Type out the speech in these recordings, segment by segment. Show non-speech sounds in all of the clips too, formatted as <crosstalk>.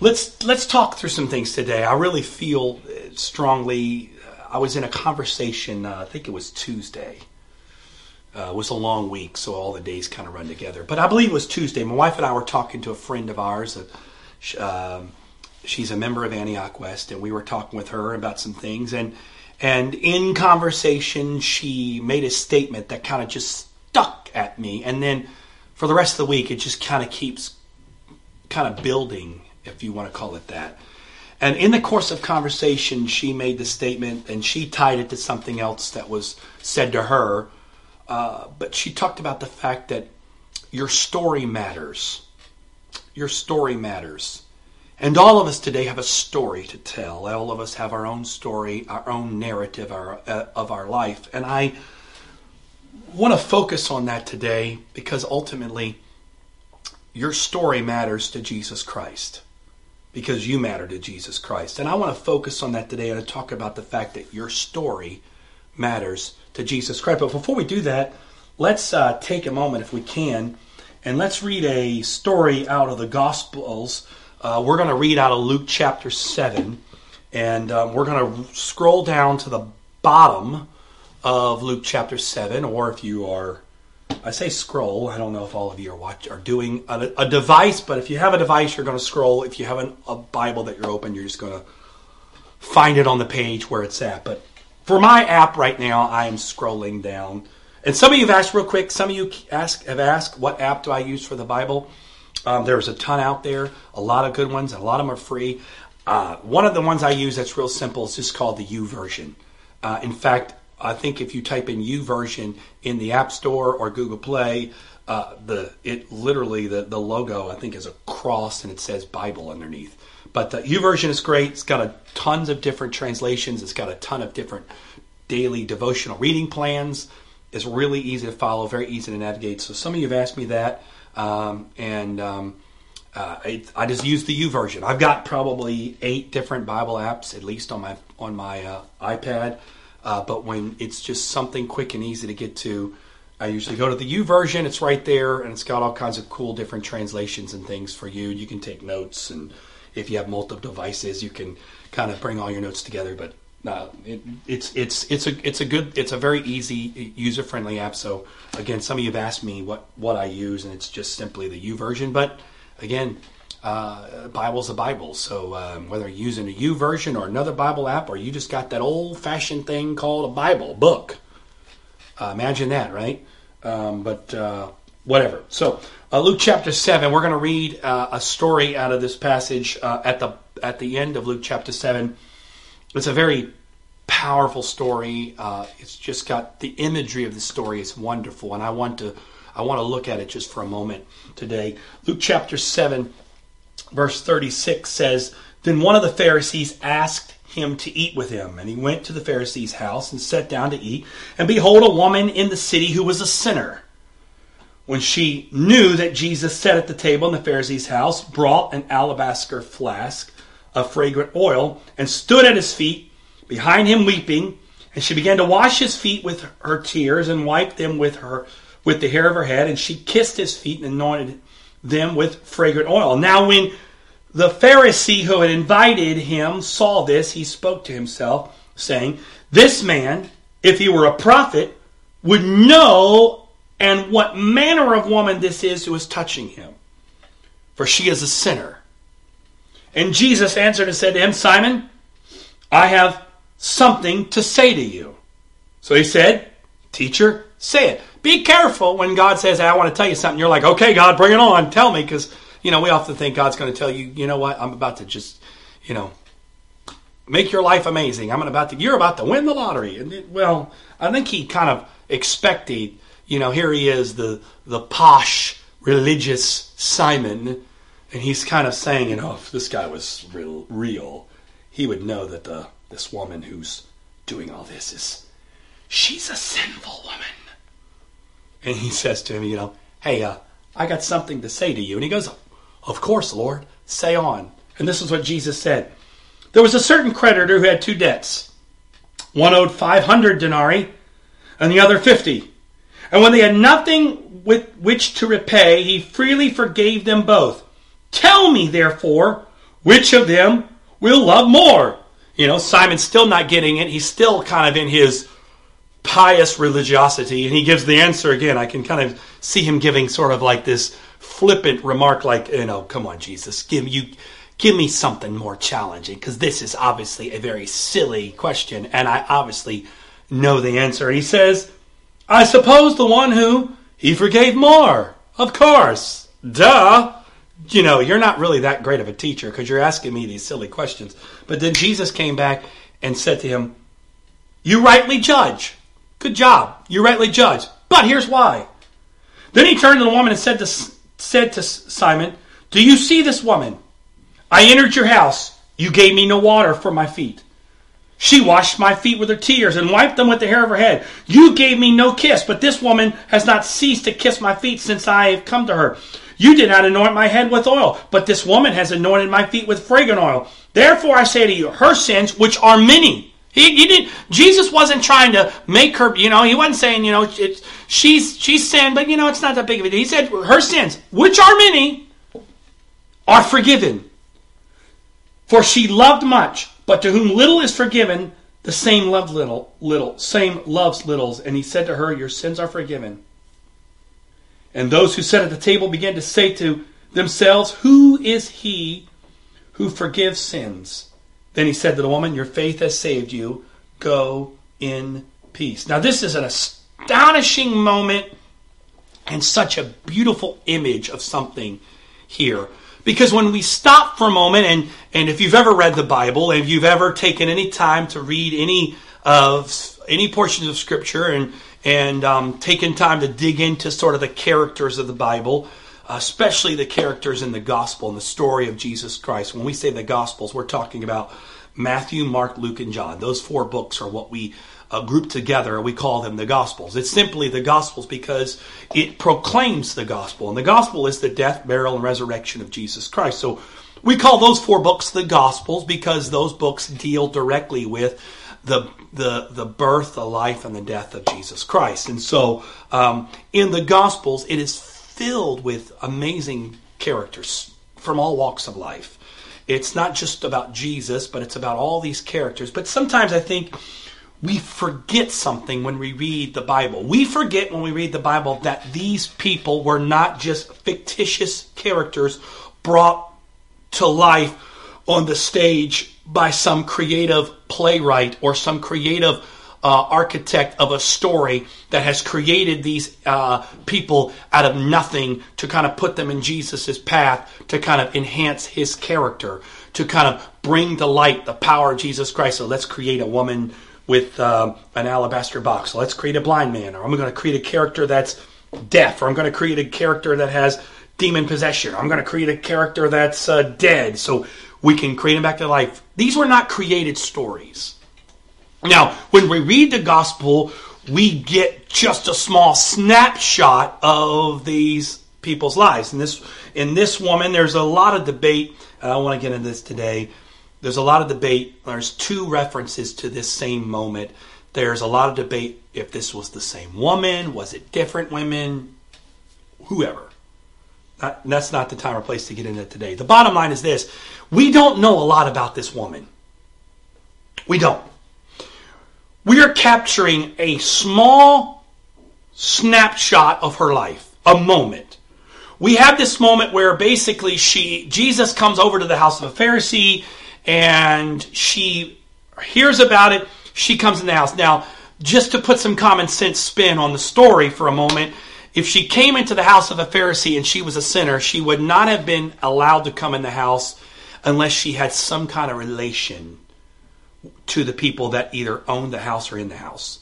let's let's talk through some things today. I really feel strongly. I was in a conversation. Uh, I think it was Tuesday. Uh, it was a long week, so all the days kind of run together. But I believe it was Tuesday. My wife and I were talking to a friend of ours. Uh, she's a member of Antioch West, and we were talking with her about some things. And and in conversation, she made a statement that kind of just stuck at me. And then for the rest of the week, it just kind of keeps kind of building if you want to call it that. And in the course of conversation, she made the statement and she tied it to something else that was said to her. Uh, but she talked about the fact that your story matters. Your story matters. And all of us today have a story to tell. All of us have our own story, our own narrative our, uh, of our life. And I want to focus on that today because ultimately, your story matters to Jesus Christ because you matter to Jesus Christ. And I want to focus on that today and talk about the fact that your story matters to Jesus Christ. But before we do that, let's uh, take a moment, if we can, and let's read a story out of the Gospels. Uh, we're going to read out of Luke chapter 7, and um, we're going to scroll down to the bottom of Luke chapter 7, or if you are I say scroll. I don't know if all of you are watch are doing a, a device, but if you have a device, you're going to scroll. If you have an, a Bible that you're open, you're just going to find it on the page where it's at. But for my app right now, I am scrolling down. And some of you have asked real quick. Some of you ask have asked, what app do I use for the Bible? Um, there's a ton out there, a lot of good ones. A lot of them are free. Uh, one of the ones I use that's real simple is just called the YouVersion. Uh, in fact, I think if you type in YouVersion in the App Store or Google Play, uh, the it literally the, the logo I think is a cross and it says Bible underneath. But the YouVersion is great. It's got a tons of different translations. It's got a ton of different daily devotional reading plans. It's really easy to follow, very easy to navigate. So some of you have asked me that, um, and um, uh, it, I just use the YouVersion. I've got probably eight different Bible apps at least on my on my uh, iPad. Uh, but when it's just something quick and easy to get to, I usually go to the YouVersion. It's right there, and it's got all kinds of cool different translations and things for you. You can take notes, and if you have multiple devices, you can kind of bring all your notes together. But uh, it, it's it's it's a it's a good it's a very easy user friendly app. So again, some of you have asked me what what I use, and it's just simply the YouVersion. But again, uh, Bible's a Bible. So um, whether you're using a YouVersion or another Bible app, or you just got that old fashioned thing called a Bible book, uh, imagine that, right? Um, but uh, whatever. So uh, Luke chapter seven, we're going to read uh, a story out of this passage uh, at the at the end of Luke chapter seven. It's a very powerful story. it's just got the imagery of the story is wonderful, and I want to I want to look at it just for a moment today. Luke chapter seven verse 36 says, Then one of the Pharisees asked him to eat with him. And he went to the Pharisee's house and sat down to eat. And behold, a woman in the city who was a sinner. When she knew that Jesus sat at the table in the Pharisee's house, brought an alabaster flask of fragrant oil and stood at his feet, behind him weeping. And she began to wash his feet with her tears and wiped them with her with the hair of her head. And she kissed his feet and anointed them with fragrant oil. Now, when the Pharisee who had invited him saw this, he spoke to himself, saying, This man, if he were a prophet, would know and what manner of woman this is who is touching him, for she is a sinner. And Jesus answered and said to him, Simon, I have something to say to you. So he said, Teacher, say it. Be careful when God says, hey, I want to tell you something. You're like, okay, God, bring it on. Tell me. Because, you know, we often think God's going to tell you, you know what? I'm about to just, you know, make your life amazing. I'm about to, you're about to win the lottery. And it, well, I think he kind of expected, you know, here he is, the, the posh, religious Simon. And he's kind of saying, you know, if this guy was real, real, he would know that the, this woman who's doing all this is, she's a sinful woman. And he <laughs> says to him, you know, hey, uh, I got something to say to you. And he goes, of course, Lord, say on. And this is what Jesus said. There was a certain creditor who had two debts. One owed 500 denarii and the other 50. And when they had nothing with which to repay, he freely forgave them both. Tell me, therefore, which of them will love more? You know, Simon's still not getting it. He's still kind of in his pious religiosity, and he gives the answer again. I can kind of see him giving sort of like this flippant remark, like, you know, come on, Jesus, give you. Give me something more challenging because this is obviously a very silly question, and I obviously know the answer. He says, I suppose the one who he forgave more. Of course. Duh. You know, you're not really that great of a teacher because you're asking me these silly questions. But then Jesus came back and said to him, You rightly judge. Good job. You rightly judge. But here's why. Then he turned to the woman and said to, said to Simon, Do you see this woman? I entered your house. You gave me no water for my feet. She washed my feet with her tears and wiped them with the hair of her head. You gave me no kiss, but this woman has not ceased to kiss my feet since I have come to her. You did not anoint my head with oil, but this woman has anointed my feet with fragrant oil. Therefore I say to you, her sins, which are many. He, he did. Jesus wasn't trying to make her. You know, he wasn't saying, you know, it's, she's she's sinned, but you know, it's not that big of a deal. He said her sins, which are many, are forgiven. For she loved much, but to whom little is forgiven, the same loved little, little, same loves littles. And he said to her, Your sins are forgiven. And those who sat at the table began to say to themselves, Who is he who forgives sins? Then he said to the woman, Your faith has saved you. Go in peace. Now, this is an astonishing moment and such a beautiful image of something here. Because when we stop for a moment, and, and if you've ever read the Bible, and if you've ever taken any time to read any of any portions of Scripture and and um, taken time to dig into sort of the characters of the Bible, especially the characters in the Gospel and the story of Jesus Christ. When we say the Gospels, we're talking about Matthew, Mark, Luke, and John. Those four books are what we uh, group together. and We call them the Gospels. It's simply the Gospels because it proclaims the Gospel. And the Gospel is the death, burial, and resurrection of Jesus Christ. So we call those four books the Gospels because those books deal directly with the the the birth, the life, and the death of Jesus Christ. And so, um, in the Gospels, it is filled with amazing characters from all walks of life. It's not just about Jesus, but it's about all these characters. But sometimes I think we forget something when we read the Bible. We forget when we read the Bible that these people were not just fictitious characters brought to life on the stage by some creative playwright or some creative uh, architect of a story that has created these uh, people out of nothing to kind of put them in Jesus' path to kind of enhance his character, to kind of bring to light the power of Jesus Christ. So let's create a woman with uh, an alabaster box. So let's create a blind man, or I'm going to create a character that's deaf, or I'm going to create a character that has demon possession, I'm going to create a character that's uh, dead. So we can create him back to life. These were not created stories. Now, when we read the gospel, we get just a small snapshot of these people's lives. And this, in this woman, there's a lot of debate. Uh, I don't want to get into this today. There's a lot of debate. There's two references to this same moment. There's a lot of debate if this was the same woman, was it different women, whoever. That, that's not the time or place to get into it today. The bottom line is this we don't know a lot about this woman. We don't. We are capturing a small snapshot of her life, a moment. We have this moment where basically she Jesus comes over to the house of a Pharisee and she hears about it. She comes in the house. Now, just to put some common sense spin on the story for a moment, if she came into the house of a Pharisee and she was a sinner, she would not have been allowed to come in the house unless she had some kind of relation to the people that either owned the house or in the house.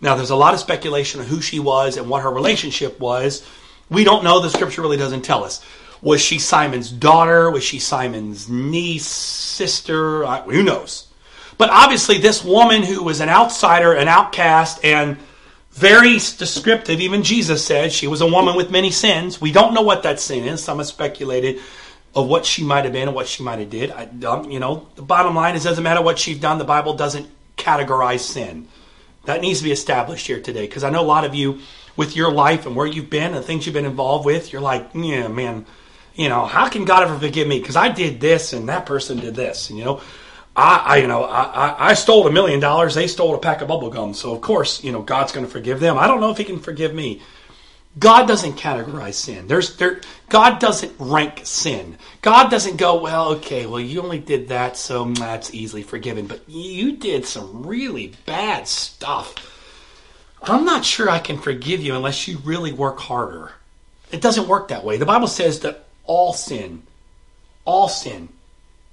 Now, there's a lot of speculation on who she was and what her relationship was. We don't know. The scripture really doesn't tell us. Was she Simon's daughter? Was she Simon's niece, sister? Who knows? But obviously, this woman who was an outsider, an outcast, and very descriptive, even Jesus said she was a woman with many sins. We don't know what that sin is. Some have speculated of what she might have been and what she might have did. I, um, you know, the bottom line is, doesn't matter what she's done. The Bible doesn't categorize sin. That needs to be established here today because I know a lot of you, with your life and where you've been and things you've been involved with, you're like, yeah, man, you know, how can God ever forgive me? Because I did this and that person did this. And, you know, I, I you know, I, I stole a million dollars. They stole a pack of bubble gum. So, of course, you know, God's going to forgive them. I don't know if he can forgive me. God doesn't categorize sin. There's there God doesn't rank sin. God doesn't go, well, okay, well you only did that, so that's easily forgiven, but you did some really bad stuff. I'm not sure I can forgive you unless you really work harder. It doesn't work that way. The Bible says that all sin, all sin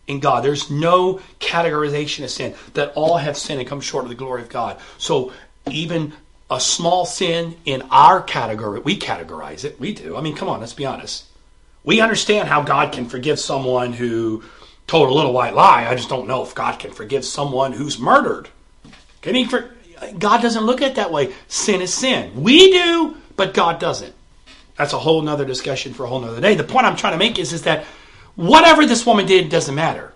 in God, there's no categorization of sin, that all have sinned and come short of the glory of God. So even a small sin in our category, we categorize it. We do. I mean, come on, let's be honest. We understand how God can forgive someone who told a little white lie. I just don't know if God can forgive someone who's murdered. Can he for, God doesn't look at it that way. Sin is sin. We do, but God doesn't. That's a whole nother discussion for a whole nother day. The point I'm trying to make is, is that whatever this woman did doesn't matter.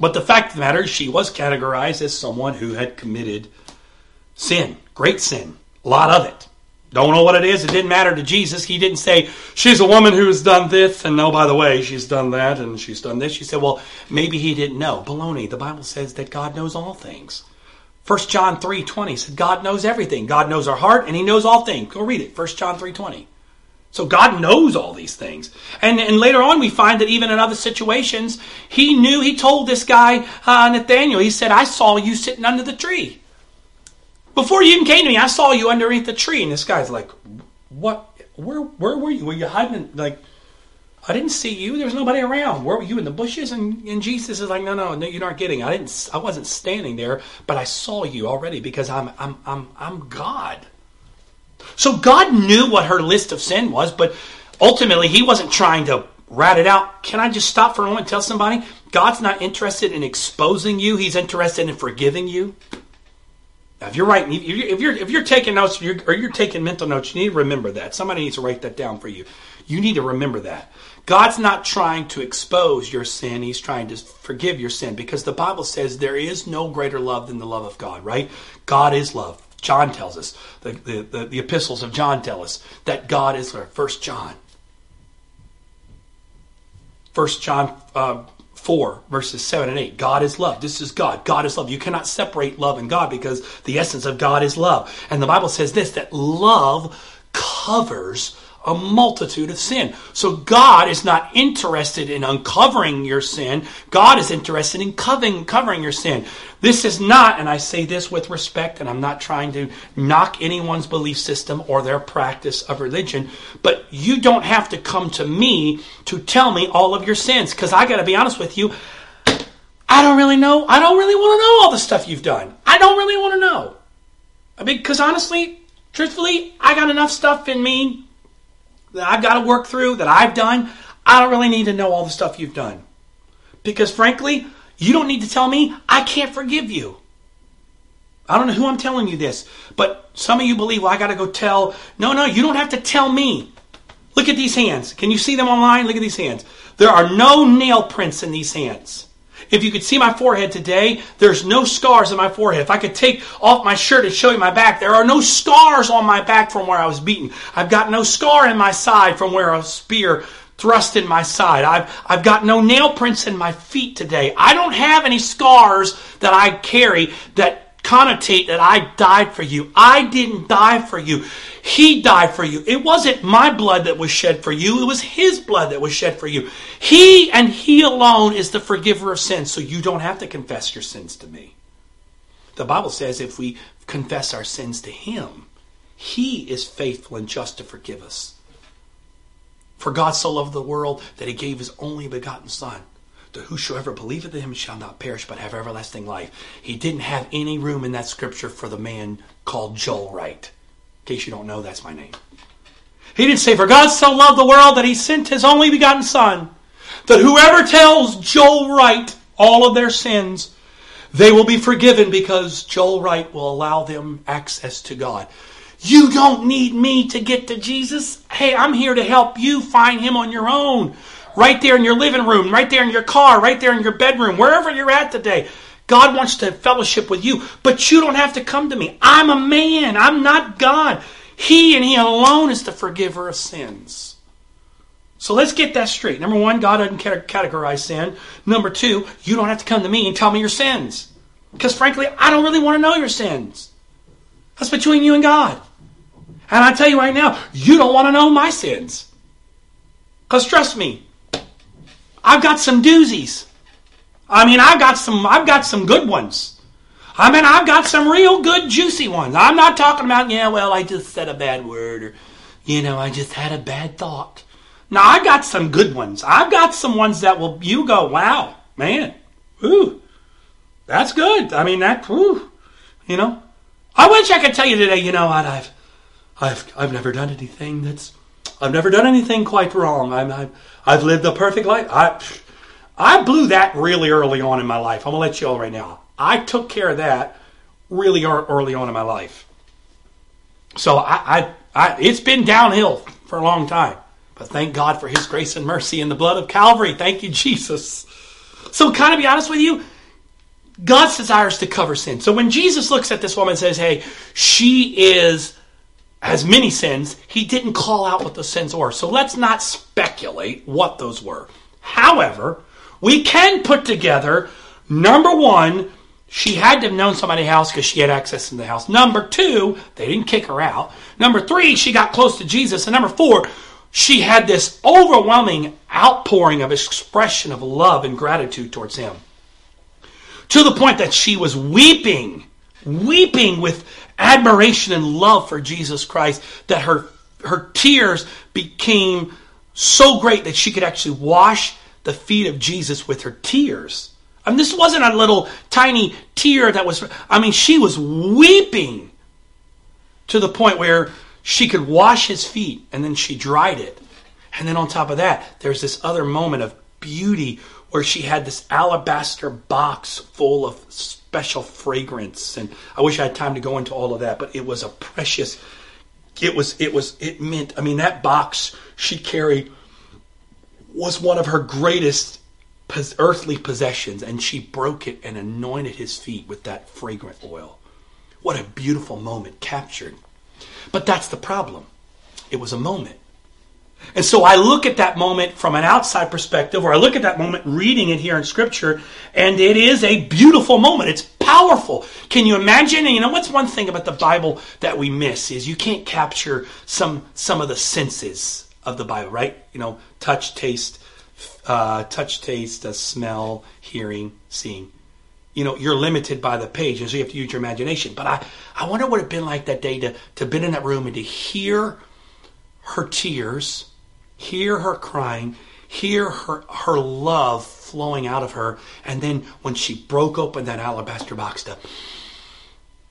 But the fact of the matter is she was categorized as someone who had committed sin. Great sin. A lot of it. Don't know what it is. It didn't matter to Jesus. He didn't say, she's a woman who's done this, and oh, by the way, she's done that, and she's done this. She said, well, maybe he didn't know. Baloney. The Bible says that God knows all things. 1 John 3.20 said God knows everything. God knows our heart, and he knows all things. Go read it. 1 John 3.20. So God knows all these things. And, and later on, we find that even in other situations, he knew, he told this guy, uh, Nathaniel, he said, I saw you sitting under the tree. Before you even came to me, I saw you underneath the tree. And this guy's like, What? Where, where were you? Were you hiding? Like, I didn't see you. There was nobody around. Where were you in the bushes? And, and Jesus is like, no, no, no, you're not getting. I didn't. I wasn't standing there, but I saw you already because I'm, I'm, I'm, I'm God. So God knew what her list of sin was, but ultimately He wasn't trying to rat it out. Can I just stop for a moment and tell somebody? God's not interested in exposing you. He's interested in forgiving you. Now, if you're writing, if you're if you're taking notes or you're taking mental notes, you need to remember that. Somebody needs to write that down for you. You need to remember that. God's not trying to expose your sin; He's trying to forgive your sin because the Bible says there is no greater love than the love of God. Right? God is love. John tells us the the, the, the epistles of John tell us that God is First John. First John uh, 4, verses 7 and 8. God is love. This is God. God is love. You cannot separate love and God because the essence of God is love. And the Bible says this that love covers a multitude of sin. So God is not interested in uncovering your sin. God is interested in covering, covering your sin. This is not, and I say this with respect, and I'm not trying to knock anyone's belief system or their practice of religion, but you don't have to come to me to tell me all of your sins. Because I got to be honest with you, I don't really know. I don't really want to know all the stuff you've done. I don't really want to know. I mean, because honestly, truthfully, I got enough stuff in me that I've got to work through, that I've done. I don't really need to know all the stuff you've done. Because frankly, you don't need to tell me. I can't forgive you. I don't know who I'm telling you this, but some of you believe, well, I got to go tell. No, no, you don't have to tell me. Look at these hands. Can you see them online? Look at these hands. There are no nail prints in these hands. If you could see my forehead today, there's no scars on my forehead. If I could take off my shirt and show you my back, there are no scars on my back from where I was beaten. I've got no scar in my side from where a spear thrust in my side. I've, I've got no nail prints in my feet today. I don't have any scars that I carry that connotate that I died for you. I didn't die for you. He died for you. It wasn't my blood that was shed for you. It was His blood that was shed for you. He and He alone is the forgiver of sins, so you don't have to confess your sins to me. The Bible says if we confess our sins to Him, He is faithful and just to forgive us. For God so loved the world that He gave His only begotten Son whosoever believeth in him shall not perish but have everlasting life. He didn't have any room in that scripture for the man called Joel Wright. In case you don't know, that's my name. He didn't say, For God so loved the world that he sent his only begotten Son, that whoever tells Joel Wright all of their sins, they will be forgiven because Joel Wright will allow them access to God. You don't need me to get to Jesus. Hey, I'm here to help you find him on your own right there in your living room, right there in your car, right there in your bedroom, wherever you're at today. God wants to fellowship with you, but you don't have to come to me. I'm a man. I'm not God. He and He alone is the forgiver of sins. So let's get that straight. Number one, God doesn't categorize sin. Number two, you don't have to come to me and tell me your sins. Because frankly, I don't really want to know your sins. That's between you and God. And I tell you right now, you don't want to know my sins. Because trust me, I've got some doozies. I mean, I've got some I've got some good ones. I mean, I've got some real good juicy ones. I'm not talking about, yeah, well, I just said a bad word or you know, I just had a bad thought. Now I've got some good ones. I've got some ones that will you go, wow, man, ooh, that's good. I mean that, ooh, you know. I wish I could tell you today, you know what, I've, I've, I've never done anything that's, I've never done anything quite wrong. I'm, I've, I've lived a perfect life. I, I blew that really early on in my life. I'm gonna let you all right now. I took care of that really early on in my life. So I, I, I it's been downhill for a long time. But thank God for His grace and mercy in the blood of Calvary. Thank you, Jesus. So, kind of be honest with you, God's desires to cover sin. So when Jesus looks at this woman and says, "Hey, she is has many sins," he didn't call out what those sins were. So let's not speculate what those were. However, we can put together number one, she had to have known somebody house because she had access to the house. Number two, they didn't kick her out. Number three, she got close to Jesus. And number four, she had this overwhelming outpouring of expression of love and gratitude towards him. To the point that she was weeping, weeping with admiration and love for Jesus Christ, that her, her tears became so great that she could actually wash the feet of Jesus with her tears. Mean, this wasn't a little tiny tear that was, I mean, she was weeping to the point where she could wash his feet and then she dried it. And then on top of that, there's this other moment of beauty where she had this alabaster box full of special fragrance. And I wish I had time to go into all of that, but it was a precious, it was, it was, it meant, I mean, that box she carried was one of her greatest earthly possessions, and she broke it and anointed his feet with that fragrant oil. What a beautiful moment captured but that's the problem. It was a moment. And so I look at that moment from an outside perspective, or I look at that moment reading it here in Scripture, and it is a beautiful moment. It's powerful. Can you imagine? And you know what's one thing about the Bible that we miss is you can't capture some some of the senses of the Bible, right? You know, touch, taste, uh, touch, taste, uh, smell, hearing, seeing you know, you're limited by the page, and so you have to use your imagination. But I, I wonder what it'd been like that day to to been in that room and to hear her tears, hear her crying, hear her her love flowing out of her, and then when she broke open that alabaster box to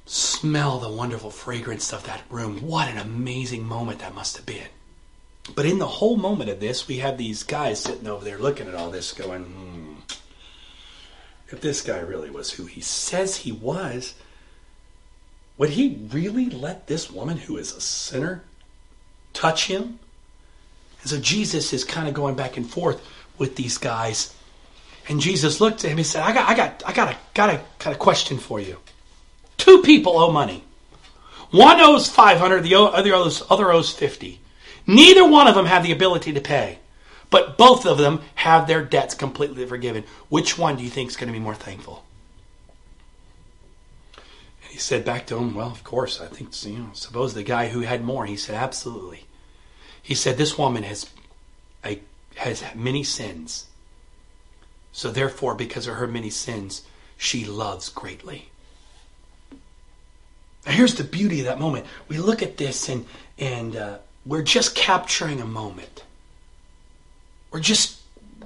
smell the wonderful fragrance of that room. What an amazing moment that must have been. But in the whole moment of this, we have these guys sitting over there looking at all this, going, hmm if this guy really was who he says he was, would he really let this woman who is a sinner touch him? And so Jesus is kind of going back and forth with these guys. And Jesus looked at him and said, I got I got I got a got a got a question for you. Two people owe money. One owes 500, the other owes, other owes 50. Neither one of them have the ability to pay. But both of them have their debts completely forgiven. Which one do you think is going to be more thankful? And he said back to him, Well, of course, I think, you know, suppose the guy who had more. He said, Absolutely. He said, This woman has, a, has many sins. So therefore, because of her many sins, she loves greatly. Now, here's the beauty of that moment. We look at this and, and uh, we're just capturing a moment. We're just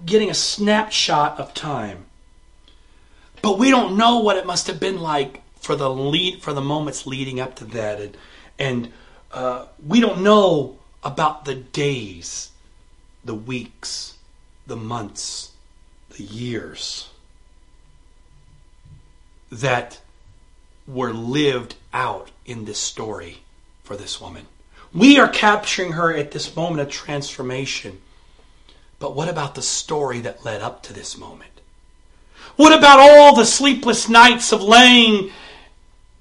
getting a snapshot of time. But we don't know what it must have been like for the lead for the moments leading up to that, and and uh, we don't know about the days, the weeks, the months, the years that were lived out in this story for this woman. We are capturing her at this moment of transformation but what about the story that led up to this moment? What about all the sleepless nights of laying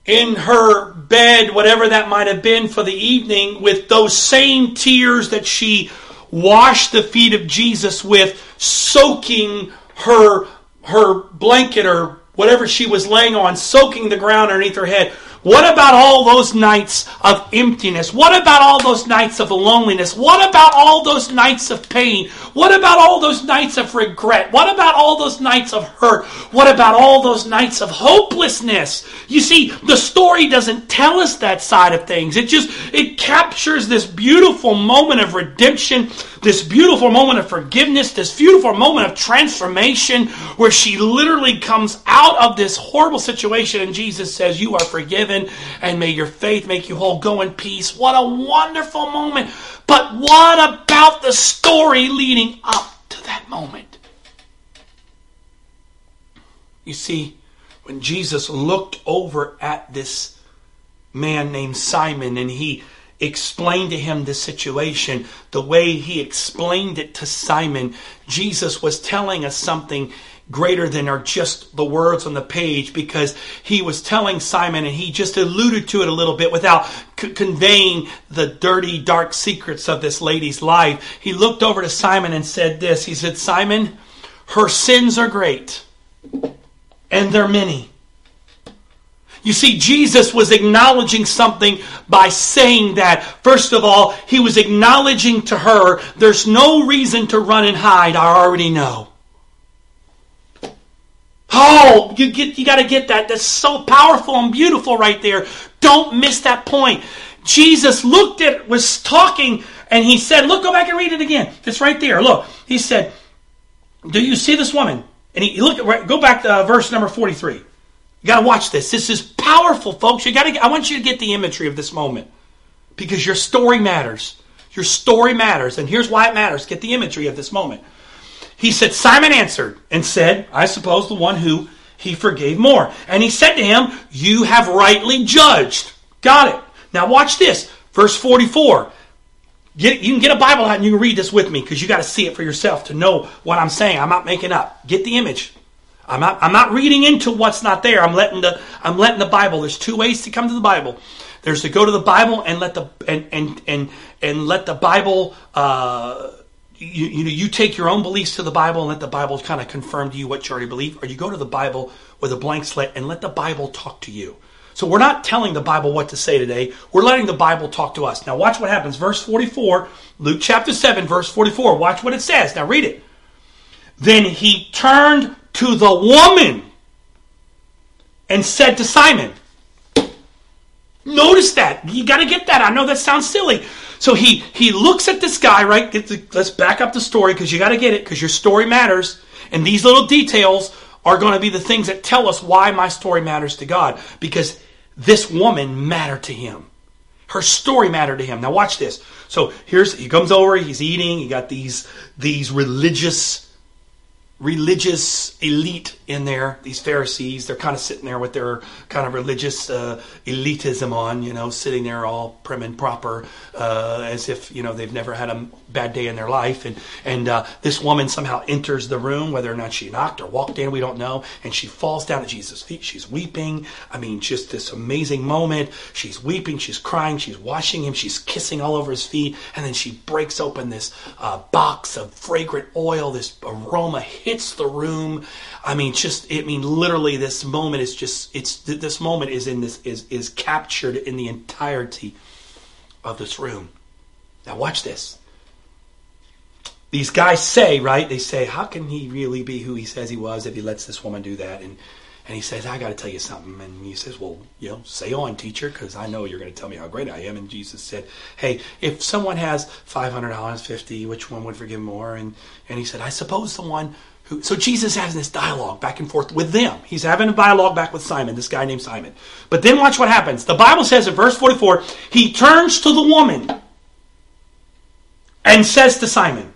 in her bed, whatever that might have been for the evening, with those same tears that she washed the feet of Jesus with soaking her her blanket or whatever she was laying on, soaking the ground underneath her head what about all those nights of emptiness? What about all those nights of loneliness? What about all those nights of pain? What about all those nights of regret? What about all those nights of hurt? What about all those nights of hopelessness? You see, the story doesn't tell us that side of things. It just it captures this beautiful moment of redemption, this beautiful moment of forgiveness, this beautiful moment of transformation where she literally comes out of this horrible situation and Jesus says, "You are forgiven." And may your faith make you whole. Go in peace. What a wonderful moment. But what about the story leading up to that moment? You see, when Jesus looked over at this man named Simon and he explained to him the situation, the way he explained it to Simon, Jesus was telling us something greater than are just the words on the page because he was telling Simon and he just alluded to it a little bit without c- conveying the dirty, dark secrets of this lady's life. He looked over to Simon and said this He said, Simon, her sins are great and they're many. You see, Jesus was acknowledging something by saying that. First of all, he was acknowledging to her, there's no reason to run and hide. I already know. Oh, you get you got to get that. That's so powerful and beautiful right there. Don't miss that point. Jesus looked at was talking and he said, "Look, go back and read it again. It's right there. Look." He said, "Do you see this woman?" And he look at go back to uh, verse number 43. You got to watch this. This is powerful, folks. You got to I want you to get the imagery of this moment because your story matters. Your story matters, and here's why it matters. Get the imagery of this moment. He said, Simon answered and said, I suppose the one who he forgave more. And he said to him, You have rightly judged. Got it. Now watch this. Verse 44. Get, you can get a Bible out and you can read this with me because you got to see it for yourself to know what I'm saying. I'm not making up. Get the image. I'm not, I'm not reading into what's not there. I'm letting the I'm letting the Bible. There's two ways to come to the Bible. There's to go to the Bible and let the and and and, and let the Bible uh, you, you know you take your own beliefs to the Bible and let the Bible kind of confirm to you what you already believe, or you go to the Bible with a blank slate and let the Bible talk to you. So we're not telling the Bible what to say today. We're letting the Bible talk to us. Now watch what happens. Verse 44, Luke chapter 7, verse 44. Watch what it says. Now read it. Then he turned to the woman and said to Simon, Notice that. You got to get that. I know that sounds silly. So he he looks at this guy, right? Let's back up the story because you got to get it because your story matters, and these little details are going to be the things that tell us why my story matters to God because this woman mattered to him. Her story mattered to him. Now watch this. So here's he comes over, he's eating, he got these these religious religious elite in there, these Pharisees. They're kind of sitting there with their kind of religious uh, elitism on, you know, sitting there all prim and proper, uh, as if you know they've never had a bad day in their life. And and uh, this woman somehow enters the room, whether or not she knocked or walked in, we don't know. And she falls down at Jesus' feet. She's weeping. I mean, just this amazing moment. She's weeping. She's crying. She's washing him. She's kissing all over his feet. And then she breaks open this uh, box of fragrant oil. This aroma hits the room. I mean, just I mean, literally, this moment is just it's this moment is in this is is captured in the entirety of this room. Now, watch this. These guys say, right? They say, how can he really be who he says he was if he lets this woman do that? And and he says, I got to tell you something. And he says, Well, you know, say on, teacher, because I know you're going to tell me how great I am. And Jesus said, Hey, if someone has $500, 50 which one would forgive more? And, and he said, I suppose the one who. So Jesus has this dialogue back and forth with them. He's having a dialogue back with Simon, this guy named Simon. But then watch what happens. The Bible says in verse 44, he turns to the woman and says to Simon,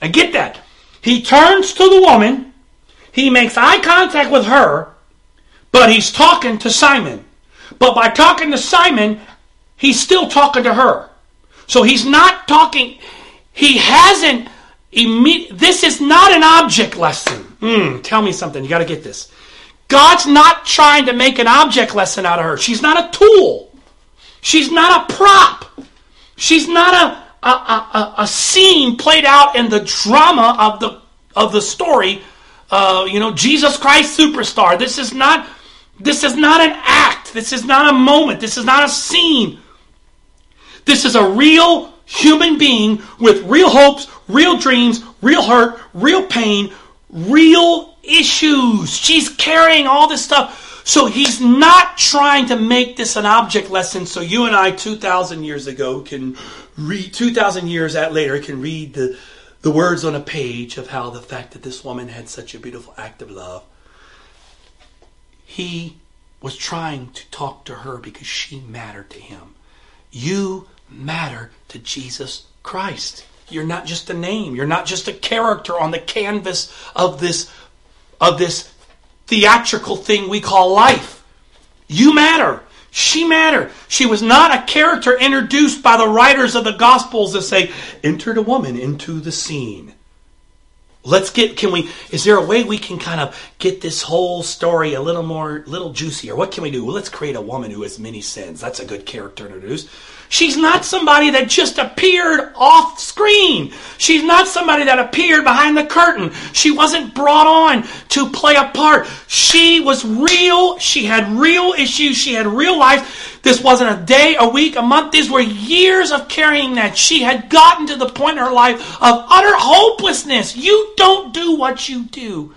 and get that. He turns to the woman he makes eye contact with her, but he's talking to Simon. But by talking to Simon, he's still talking to her. So he's not talking, he hasn't, imme- this is not an object lesson. Mm, tell me something, you got to get this. God's not trying to make an object lesson out of her. She's not a tool. She's not a prop. She's not a, a, a, a scene played out in the drama of the, of the story. Uh, you know, Jesus Christ superstar. This is not this is not an act. This is not a moment. This is not a scene. This is a real human being with real hopes, real dreams, real hurt, real pain, real issues. She's carrying all this stuff. So he's not trying to make this an object lesson so you and I 2,000 years ago can read, 2,000 years at later can read the, the words on a page of how the fact that this woman had such a beautiful act of love. He was trying to talk to her because she mattered to him. You matter to Jesus Christ. You're not just a name. You're not just a character on the canvas of this of this theatrical thing we call life. You matter. She mattered. She was not a character introduced by the writers of the Gospels that say, entered a woman into the scene. Let's get, can we, is there a way we can kind of get this whole story a little more, little juicier? What can we do? Well, let's create a woman who has many sins. That's a good character to introduce. She's not somebody that just appeared off screen. She's not somebody that appeared behind the curtain. She wasn't brought on to play a part. She was real. She had real issues. She had real life. This wasn't a day, a week, a month. These were years of carrying that. She had gotten to the point in her life of utter hopelessness. You don't do what you do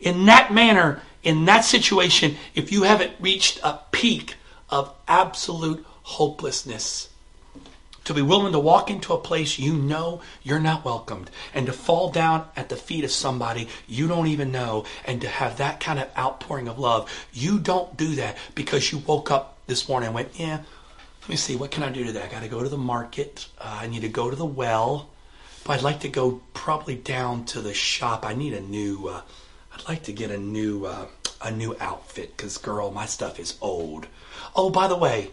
in that manner, in that situation, if you haven't reached a peak of absolute hopelessness. To be willing to walk into a place you know you're not welcomed and to fall down at the feet of somebody you don't even know and to have that kind of outpouring of love. You don't do that because you woke up this morning and went, yeah, let me see, what can I do today? I got to go to the market. Uh, I need to go to the well. But I'd like to go probably down to the shop. I need a new, uh, I'd like to get a new, uh, a new outfit because, girl, my stuff is old. Oh, by the way,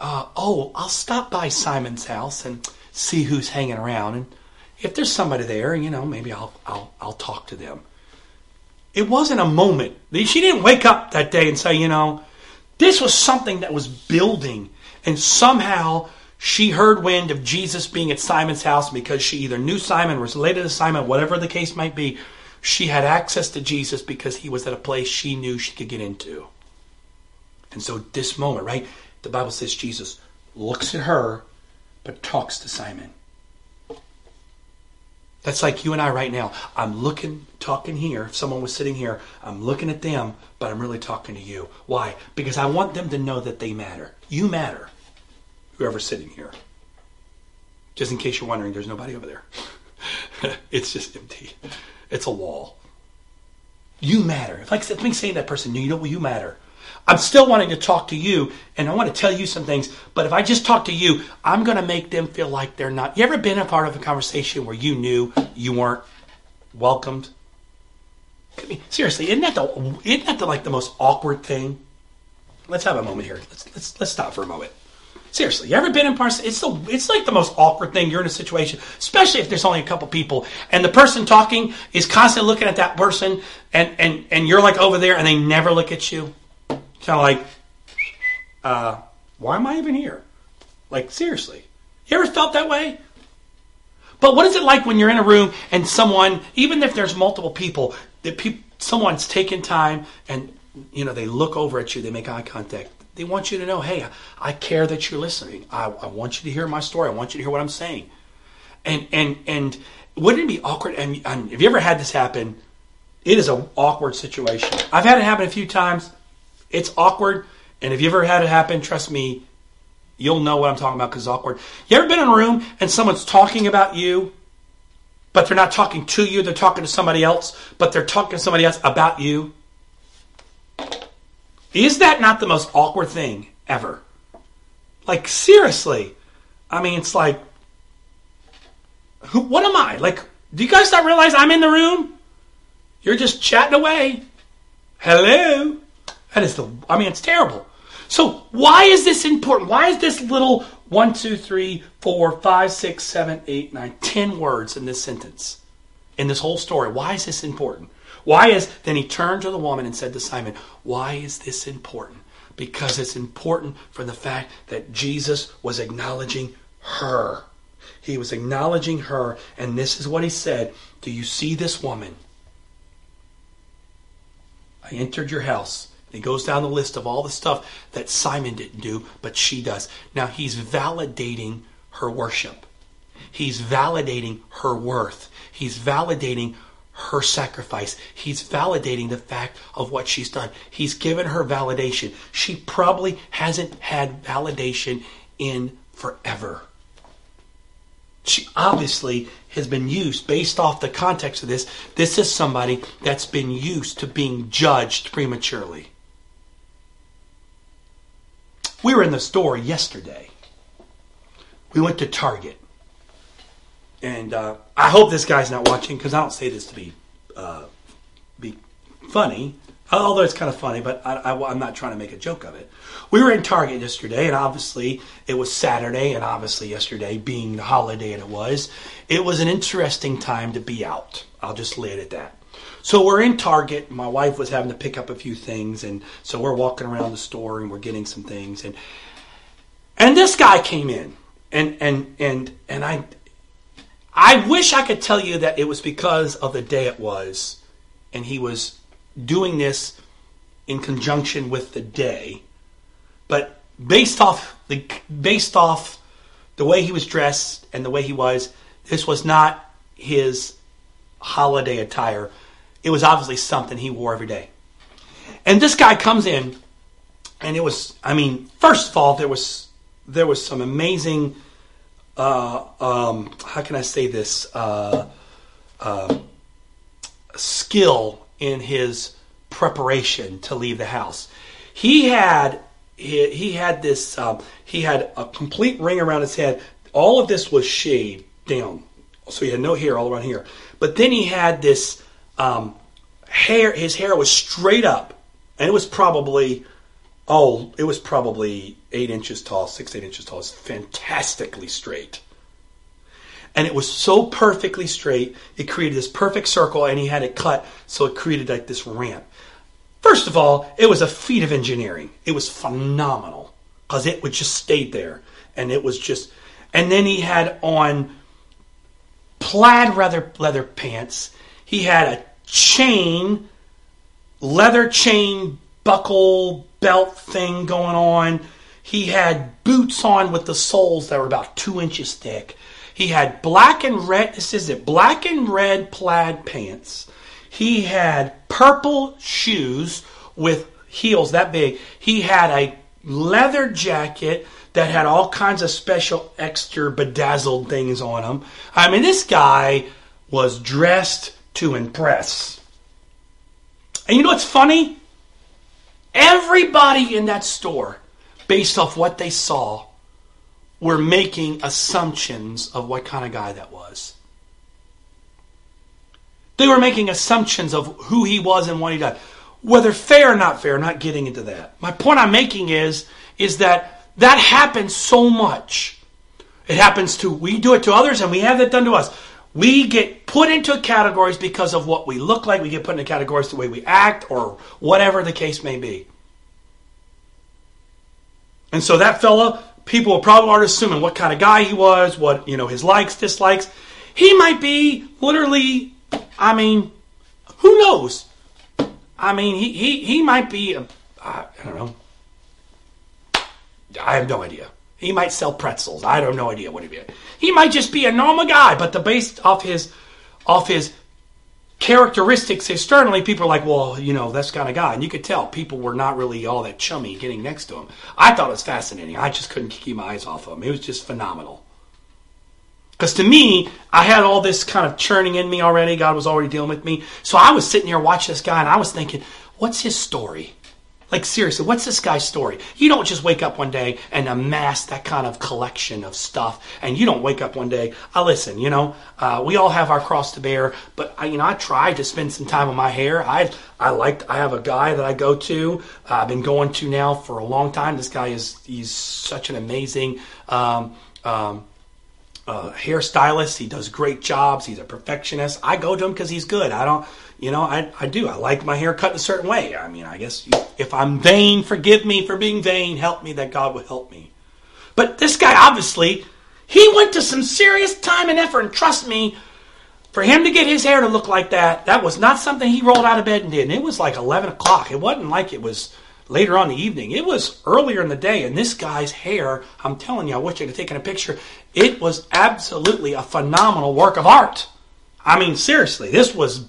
uh, oh, I'll stop by Simon's house and see who's hanging around, and if there's somebody there, you know, maybe I'll I'll I'll talk to them. It wasn't a moment. She didn't wake up that day and say, you know, this was something that was building, and somehow she heard wind of Jesus being at Simon's house because she either knew Simon or was related to Simon, whatever the case might be. She had access to Jesus because he was at a place she knew she could get into. And so, this moment, right? The Bible says Jesus looks at her, but talks to Simon. That's like you and I right now. I'm looking, talking here. If someone was sitting here, I'm looking at them, but I'm really talking to you. Why? Because I want them to know that they matter. You matter, whoever's sitting here. Just in case you're wondering, there's nobody over there. <laughs> it's just empty. It's a wall. You matter. Like me saying that person, you know, you matter. I'm still wanting to talk to you and I want to tell you some things, but if I just talk to you, I'm going to make them feel like they're not. You ever been a part of a conversation where you knew you weren't welcomed? I mean, seriously, isn't that the isn't that the like the most awkward thing? Let's have a moment here. Let's let's let's stop for a moment. Seriously, you ever been in parts? It's the it's like the most awkward thing. You're in a situation, especially if there's only a couple people, and the person talking is constantly looking at that person, and and and you're like over there, and they never look at you kind of like, uh, why am I even here? Like, seriously. You ever felt that way? But what is it like when you're in a room and someone, even if there's multiple people, that pe- someone's taking time and you know they look over at you, they make eye contact. They want you to know, hey, I care that you're listening. I, I want you to hear my story. I want you to hear what I'm saying. And and and wouldn't it be awkward? And, and have you ever had this happen? It is an awkward situation. I've had it happen a few times. It's awkward. And if you ever had it happen, trust me, you'll know what I'm talking about because it's awkward. You ever been in a room and someone's talking about you, but they're not talking to you, they're talking to somebody else, but they're talking to somebody else about you? Is that not the most awkward thing ever? Like, seriously. I mean, it's like, who, what am I? Like, do you guys not realize I'm in the room? You're just chatting away. Hello? That is the, I mean, it's terrible. So why is this important? Why is this little one, two, three, four, five, six, seven, eight, nine, ten words in this sentence, in this whole story? Why is this important? Why is, then he turned to the woman and said to Simon, why is this important? Because it's important for the fact that Jesus was acknowledging her. He was acknowledging her, and this is what he said Do you see this woman? I entered your house. He goes down the list of all the stuff that Simon didn't do, but she does. Now he's validating her worship. He's validating her worth. He's validating her sacrifice. He's validating the fact of what she's done. He's given her validation. She probably hasn't had validation in forever. She obviously has been used, based off the context of this, this is somebody that's been used to being judged prematurely. We were in the store yesterday. We went to Target. And uh, I hope this guy's not watching because I don't say this to be uh, be funny, although it's kind of funny, but I, am not trying to make a joke of it. We were in Target yesterday, and obviously it was Saturday, and obviously yesterday being the holiday and it was, it was an interesting time to be out. I'll just lay it at that. So we're in Target. My wife was having to pick up a few things, and so we're walking around the store and we're getting some things, and and this guy came in, and and and and I I wish I could tell you that it was because of the day it was, and he was doing this in conjunction with the day, but based off the based off the way he was dressed and the way he was, this was not his holiday attire it was obviously something he wore every day. And this guy comes in, and it was, I mean, first of all, there was there was some amazing, uh, um, how can I say this, uh, uh, skill in his preparation to leave the house. He had he, he had this um, he had a complete ring around his head. All of this was shaved down, so he had no hair all around here. But then he had this um, hair, his hair was straight up, and it was probably, oh, it was probably eight inches tall, six, eight inches tall. It's fantastically straight. And it was so perfectly straight, it created this perfect circle, and he had it cut so it created like this ramp. First of all, it was a feat of engineering. It was phenomenal because it would just stayed there, and it was just. And then he had on plaid leather leather pants. He had a chain, leather chain buckle belt thing going on. He had boots on with the soles that were about two inches thick. He had black and red, this is it, black and red plaid pants. He had purple shoes with heels that big. He had a leather jacket that had all kinds of special extra bedazzled things on him. I mean, this guy was dressed to impress. And you know what's funny? Everybody in that store, based off what they saw, were making assumptions of what kind of guy that was. They were making assumptions of who he was and what he did. Whether fair or not fair, not getting into that. My point I'm making is, is that that happens so much. It happens to, we do it to others and we have that done to us. We get put into categories because of what we look like. We get put into categories the way we act or whatever the case may be. And so that fella, people probably aren't assuming what kind of guy he was, what, you know, his likes, dislikes. He might be literally, I mean, who knows? I mean, he, he, he might be, a, I don't know. I have no idea. He might sell pretzels. I don't have no idea what he'd be. He might just be a normal guy, but the based off his off his characteristics externally, people are like, well, you know, that's kind of guy. And you could tell people were not really all that chummy getting next to him. I thought it was fascinating. I just couldn't keep my eyes off of him. It was just phenomenal. Because to me, I had all this kind of churning in me already. God was already dealing with me. So I was sitting here watching this guy and I was thinking, what's his story? Like, seriously, what's this guy's story? You don't just wake up one day and amass that kind of collection of stuff, and you don't wake up one day. I uh, listen, you know, uh, we all have our cross to bear, but I, you know, I try to spend some time on my hair. I, I like, I have a guy that I go to. Uh, I've been going to now for a long time. This guy is, he's such an amazing. Um, um, uh, hairstylist. He does great jobs. He's a perfectionist. I go to him because he's good. I don't, you know, I, I do. I like my hair cut a certain way. I mean, I guess if I'm vain, forgive me for being vain. Help me that God will help me. But this guy, obviously, He went to some serious time and effort, and trust me, for him to get his hair to look like that, that was not something he rolled out of bed and did. And it was like 11 o'clock. It wasn't like it was later on the evening. It was earlier in the day, and this guy's hair, I'm telling you, I wish I could have taken a picture. It was absolutely a phenomenal work of art. I mean, seriously, this was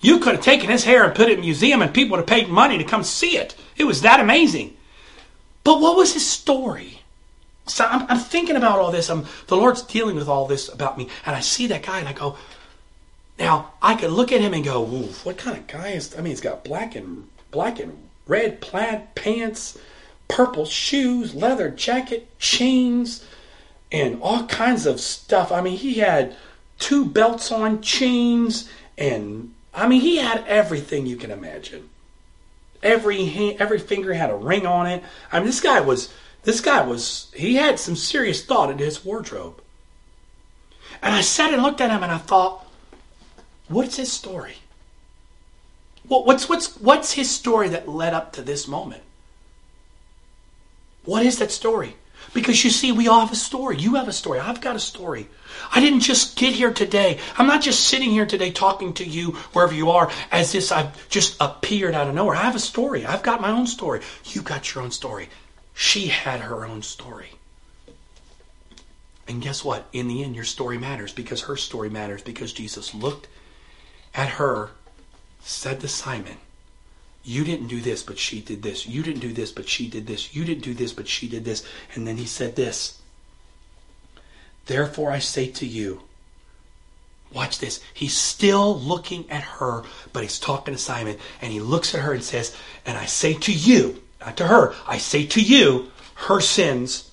you could have taken his hair and put it in a museum, and people would have paid money to come see it. It was that amazing. But what was his story? So I'm, I'm thinking about all this. I'm, the Lord's dealing with all this about me, and I see that guy, and I go, now I could look at him and go, what kind of guy is? I mean, he's got black and black and red plaid pants, purple shoes, leather jacket, chains, and all kinds of stuff. I mean, he had two belts on, chains, and I mean, he had everything you can imagine. Every hand, every finger had a ring on it. I mean, this guy was this guy was he had some serious thought into his wardrobe. And I sat and looked at him and I thought, what's his story? what's what's what's his story that led up to this moment? What is that story? Because you see, we all have a story. You have a story. I've got a story. I didn't just get here today. I'm not just sitting here today talking to you wherever you are as if I've just appeared out of nowhere. I have a story. I've got my own story. You got your own story. She had her own story. And guess what? In the end, your story matters because her story matters because Jesus looked at her said to Simon, You didn't do this, but she did this. You didn't do this, but she did this. You didn't do this, but she did this. And then he said this Therefore I say to you, Watch this. He's still looking at her, but he's talking to Simon, and he looks at her and says, And I say to you, not to her, I say to you, her sins,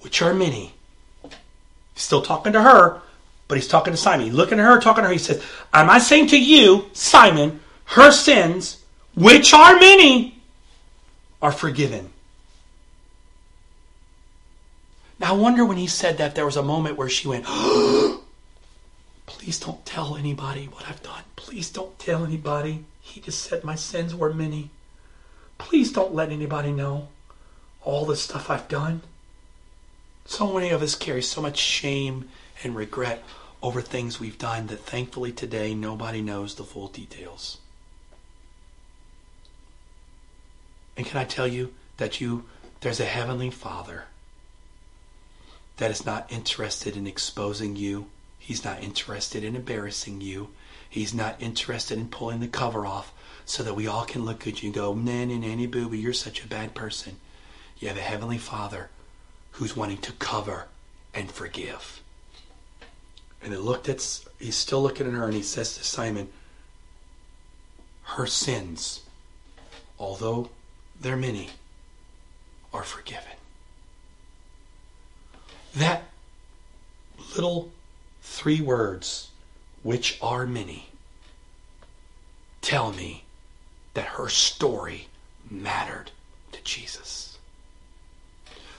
which are many. He's still talking to her, but he's talking to Simon. He's looking at her, talking to her. He says, Am I saying to you, Simon, her sins, which are many, are forgiven. Now, I wonder when he said that, there was a moment where she went, <gasps> Please don't tell anybody what I've done. Please don't tell anybody. He just said my sins were many. Please don't let anybody know all the stuff I've done. So many of us carry so much shame and regret over things we've done that thankfully today nobody knows the full details. And can I tell you that you there's a heavenly Father that is not interested in exposing you. He's not interested in embarrassing you. He's not interested in pulling the cover off so that we all can look at you and go, nanny, nanny, booby, you're such a bad person. You have a heavenly Father who's wanting to cover and forgive. And he looked at, he's still looking at her and he says to Simon, her sins, although their many are forgiven. That little three words, which are many, tell me that her story mattered to Jesus.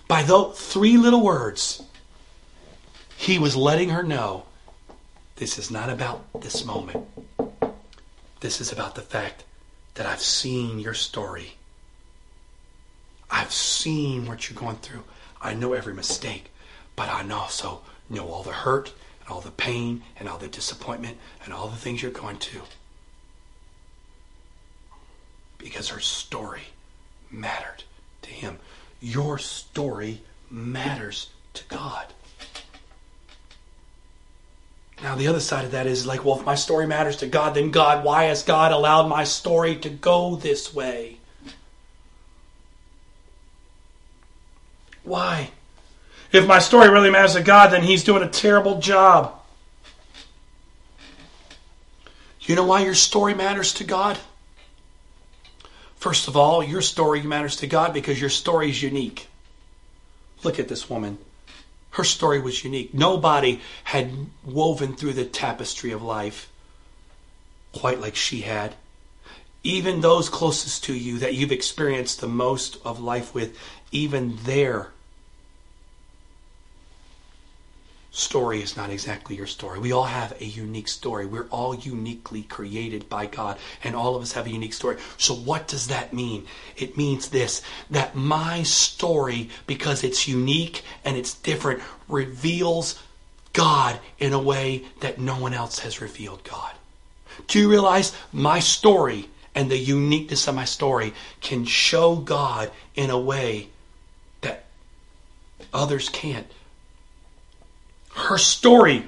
By those three little words, he was letting her know this is not about this moment. This is about the fact that I've seen your story I've seen what you're going through. I know every mistake, but I also know all the hurt and all the pain and all the disappointment and all the things you're going to. Because her story mattered to him. Your story matters to God. Now, the other side of that is like, well, if my story matters to God, then God, why has God allowed my story to go this way? Why? If my story really matters to God, then He's doing a terrible job. You know why your story matters to God? First of all, your story matters to God because your story is unique. Look at this woman. Her story was unique. Nobody had woven through the tapestry of life quite like she had. Even those closest to you that you've experienced the most of life with, even their story is not exactly your story. We all have a unique story. We're all uniquely created by God, and all of us have a unique story. So, what does that mean? It means this that my story, because it's unique and it's different, reveals God in a way that no one else has revealed God. Do you realize my story and the uniqueness of my story can show God in a way that others can't? Her story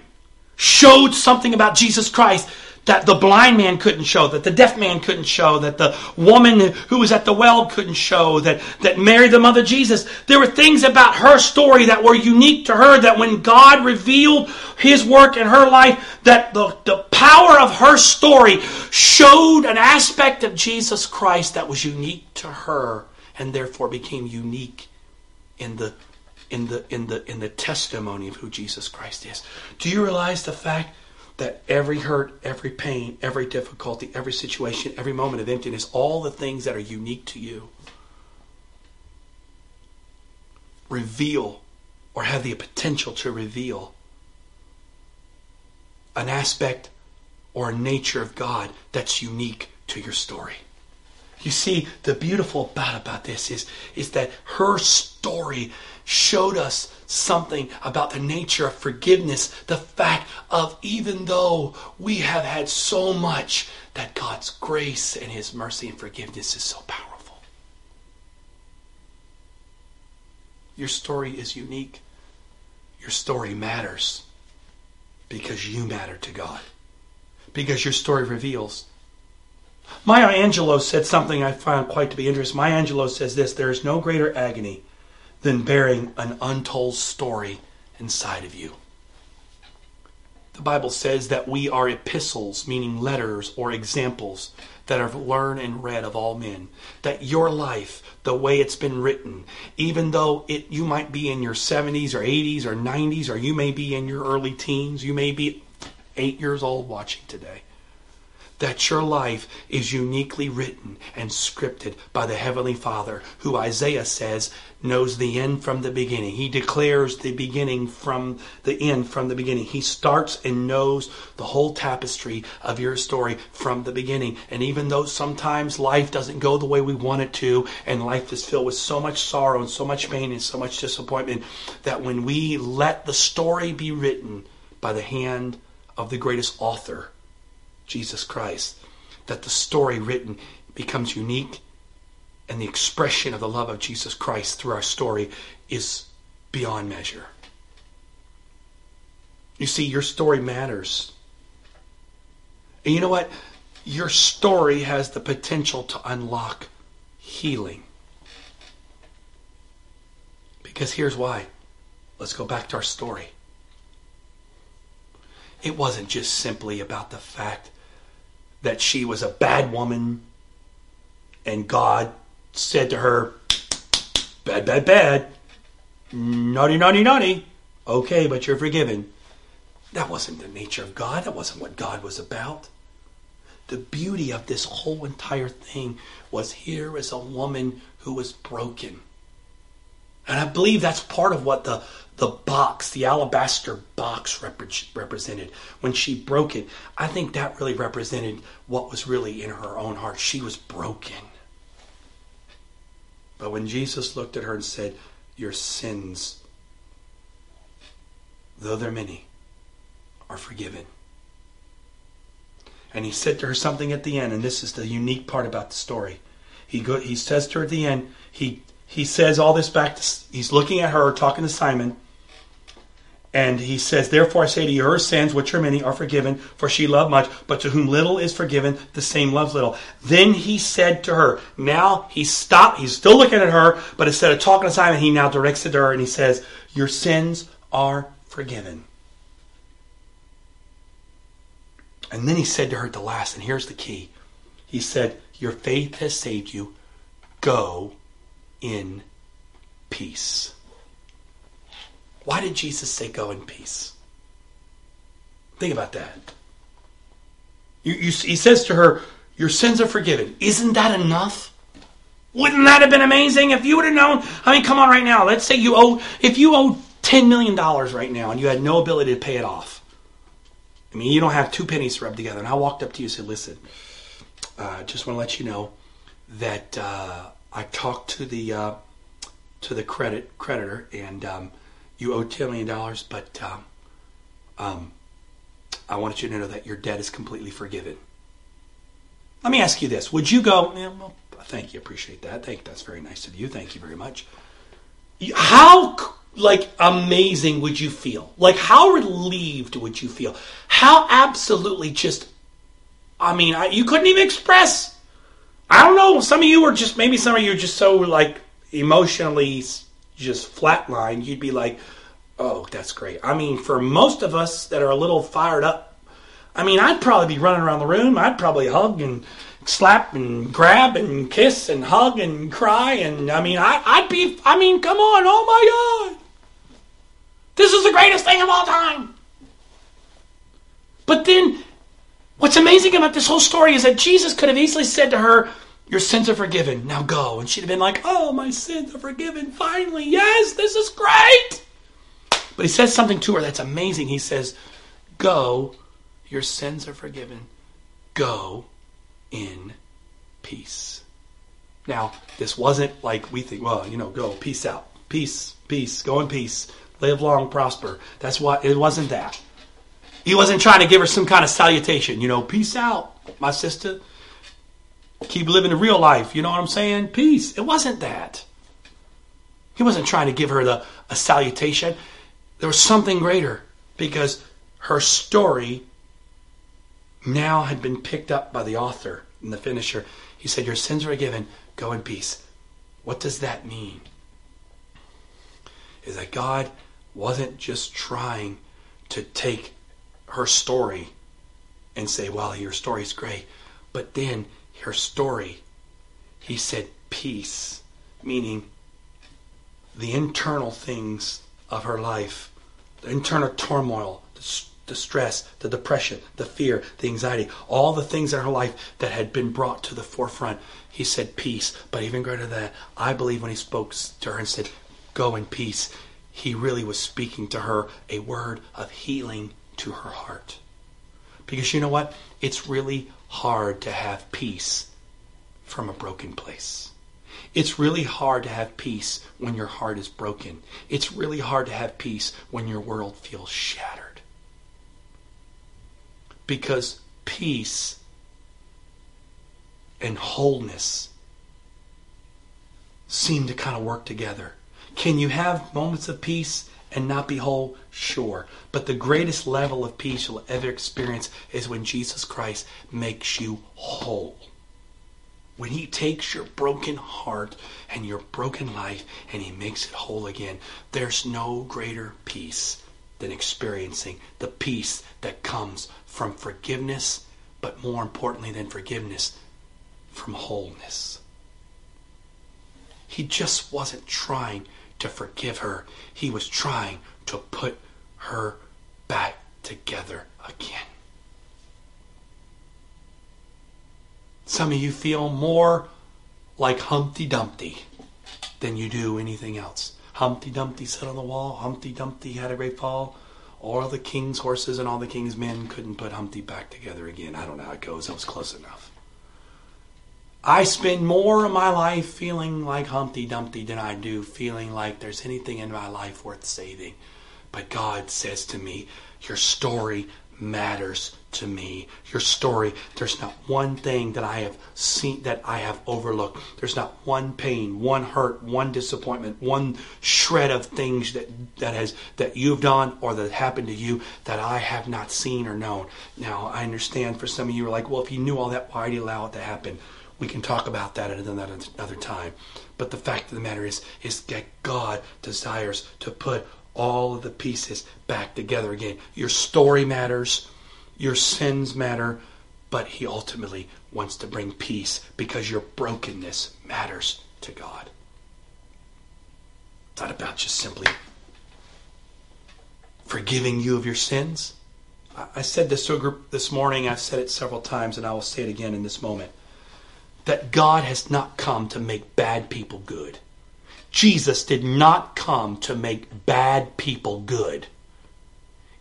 showed something about Jesus Christ that the blind man couldn't show, that the deaf man couldn't show, that the woman who was at the well couldn't show, that, that Mary, the mother of Jesus, there were things about her story that were unique to her, that when God revealed his work in her life, that the, the power of her story showed an aspect of Jesus Christ that was unique to her and therefore became unique in the in the in the in the testimony of who Jesus Christ is. Do you realize the fact that every hurt, every pain, every difficulty, every situation, every moment of emptiness, all the things that are unique to you, reveal or have the potential to reveal an aspect or a nature of God that's unique to your story. You see, the beautiful part about this is, is that her story showed us something about the nature of forgiveness, the fact of even though we have had so much, that God's grace and His mercy and forgiveness is so powerful. Your story is unique. Your story matters because you matter to God. Because your story reveals. Maya Angelou said something I found quite to be interesting. Maya Angelou says this there is no greater agony than bearing an untold story inside of you. The Bible says that we are epistles, meaning letters or examples that are learned and read of all men. That your life, the way it's been written, even though it you might be in your 70s or 80s or 90s, or you may be in your early teens, you may be eight years old watching today that your life is uniquely written and scripted by the Heavenly Father, who Isaiah says knows the end from the beginning. He declares the beginning from the end from the beginning. He starts and knows the whole tapestry of your story from the beginning. And even though sometimes life doesn't go the way we want it to, and life is filled with so much sorrow and so much pain and so much disappointment, that when we let the story be written by the hand of the greatest author, Jesus Christ, that the story written becomes unique and the expression of the love of Jesus Christ through our story is beyond measure. You see, your story matters. And you know what? Your story has the potential to unlock healing. Because here's why. Let's go back to our story. It wasn't just simply about the fact that she was a bad woman and God said to her, Bad, bad, bad. Naughty, naughty, naughty. Okay, but you're forgiven. That wasn't the nature of God. That wasn't what God was about. The beauty of this whole entire thing was here is a woman who was broken. And I believe that's part of what the the box, the alabaster box represented. When she broke it, I think that really represented what was really in her own heart. She was broken. But when Jesus looked at her and said, Your sins, though they're many, are forgiven. And he said to her something at the end, and this is the unique part about the story. He, go, he says to her at the end, he, he says all this back to, he's looking at her, talking to Simon, and he says, Therefore I say to you, her sins, which are many, are forgiven, for she loved much, but to whom little is forgiven, the same loves little. Then he said to her, Now he stopped, he's still looking at her, but instead of talking to Simon, he now directs it to her and he says, Your sins are forgiven. And then he said to her at the last, and here's the key. He said, Your faith has saved you. Go in peace. Why did Jesus say, Go in peace? Think about that. You, you, he says to her, Your sins are forgiven. Isn't that enough? Wouldn't that have been amazing if you would have known? I mean, come on right now. Let's say you owe, if you owe $10 million right now and you had no ability to pay it off. I mean, you don't have two pennies to rub together. And I walked up to you and said, listen, I uh, just want to let you know that uh, I talked to the uh, to the credit creditor and um, you owe $10 million, but um, um, I wanted you to know that your debt is completely forgiven. Let me ask you this. Would you go, yeah, well, thank you, appreciate that. Thank that's very nice of you. Thank you very much. How like amazing would you feel? Like how relieved would you feel? How absolutely just I mean, I, you couldn't even express I don't know, some of you are just maybe some of you are just so like emotionally just flatlined. You'd be like, "Oh, that's great." I mean, for most of us that are a little fired up, I mean, I'd probably be running around the room. I'd probably hug and slap and grab and kiss and hug and cry and I mean I, I'd be I mean come on oh my god this is the greatest thing of all time but then what's amazing about this whole story is that Jesus could have easily said to her your sins are forgiven now go and she'd have been like oh my sins are forgiven finally yes this is great but he says something to her that's amazing he says go your sins are forgiven go in peace. Now, this wasn't like we think, well, you know, go, peace out. Peace, peace, go in peace. Live long, prosper. That's what, it wasn't that. He wasn't trying to give her some kind of salutation, you know, peace out, my sister. Keep living the real life, you know what I'm saying? Peace. It wasn't that. He wasn't trying to give her the, a salutation. There was something greater because her story now had been picked up by the author and the finisher. He said, Your sins are forgiven. Go in peace. What does that mean? Is that God wasn't just trying to take her story and say, Well, your story's great. But then her story, he said, peace, meaning the internal things of her life, the internal turmoil, the the stress, the depression, the fear, the anxiety, all the things in her life that had been brought to the forefront. He said peace. But even greater than that, I believe when he spoke to her and said, Go in peace, he really was speaking to her a word of healing to her heart. Because you know what? It's really hard to have peace from a broken place. It's really hard to have peace when your heart is broken. It's really hard to have peace when your world feels shattered because peace and wholeness seem to kind of work together. Can you have moments of peace and not be whole? Sure. But the greatest level of peace you'll ever experience is when Jesus Christ makes you whole. When he takes your broken heart and your broken life and he makes it whole again, there's no greater peace than experiencing the peace that comes from forgiveness, but more importantly than forgiveness, from wholeness. He just wasn't trying to forgive her, he was trying to put her back together again. Some of you feel more like Humpty Dumpty than you do anything else. Humpty Dumpty sat on the wall, Humpty Dumpty had a great fall all the king's horses and all the king's men couldn't put Humpty back together again. I don't know how it goes. That was close enough. I spend more of my life feeling like Humpty Dumpty than I do feeling like there's anything in my life worth saving. But God says to me, Your story matters to me. Your story, there's not one thing that I have seen that I have overlooked. There's not one pain, one hurt, one disappointment, one shred of things that that has that you've done or that happened to you that I have not seen or known. Now I understand for some of you are like, well, if you knew all that, why did you allow it to happen? We can talk about that at another time. But the fact of the matter is, is that God desires to put all of the pieces back together again. Your story matters, your sins matter, but He ultimately wants to bring peace because your brokenness matters to God. It's not about just simply forgiving you of your sins. I said this to a group this morning, I've said it several times, and I will say it again in this moment that God has not come to make bad people good. Jesus did not come to make bad people good.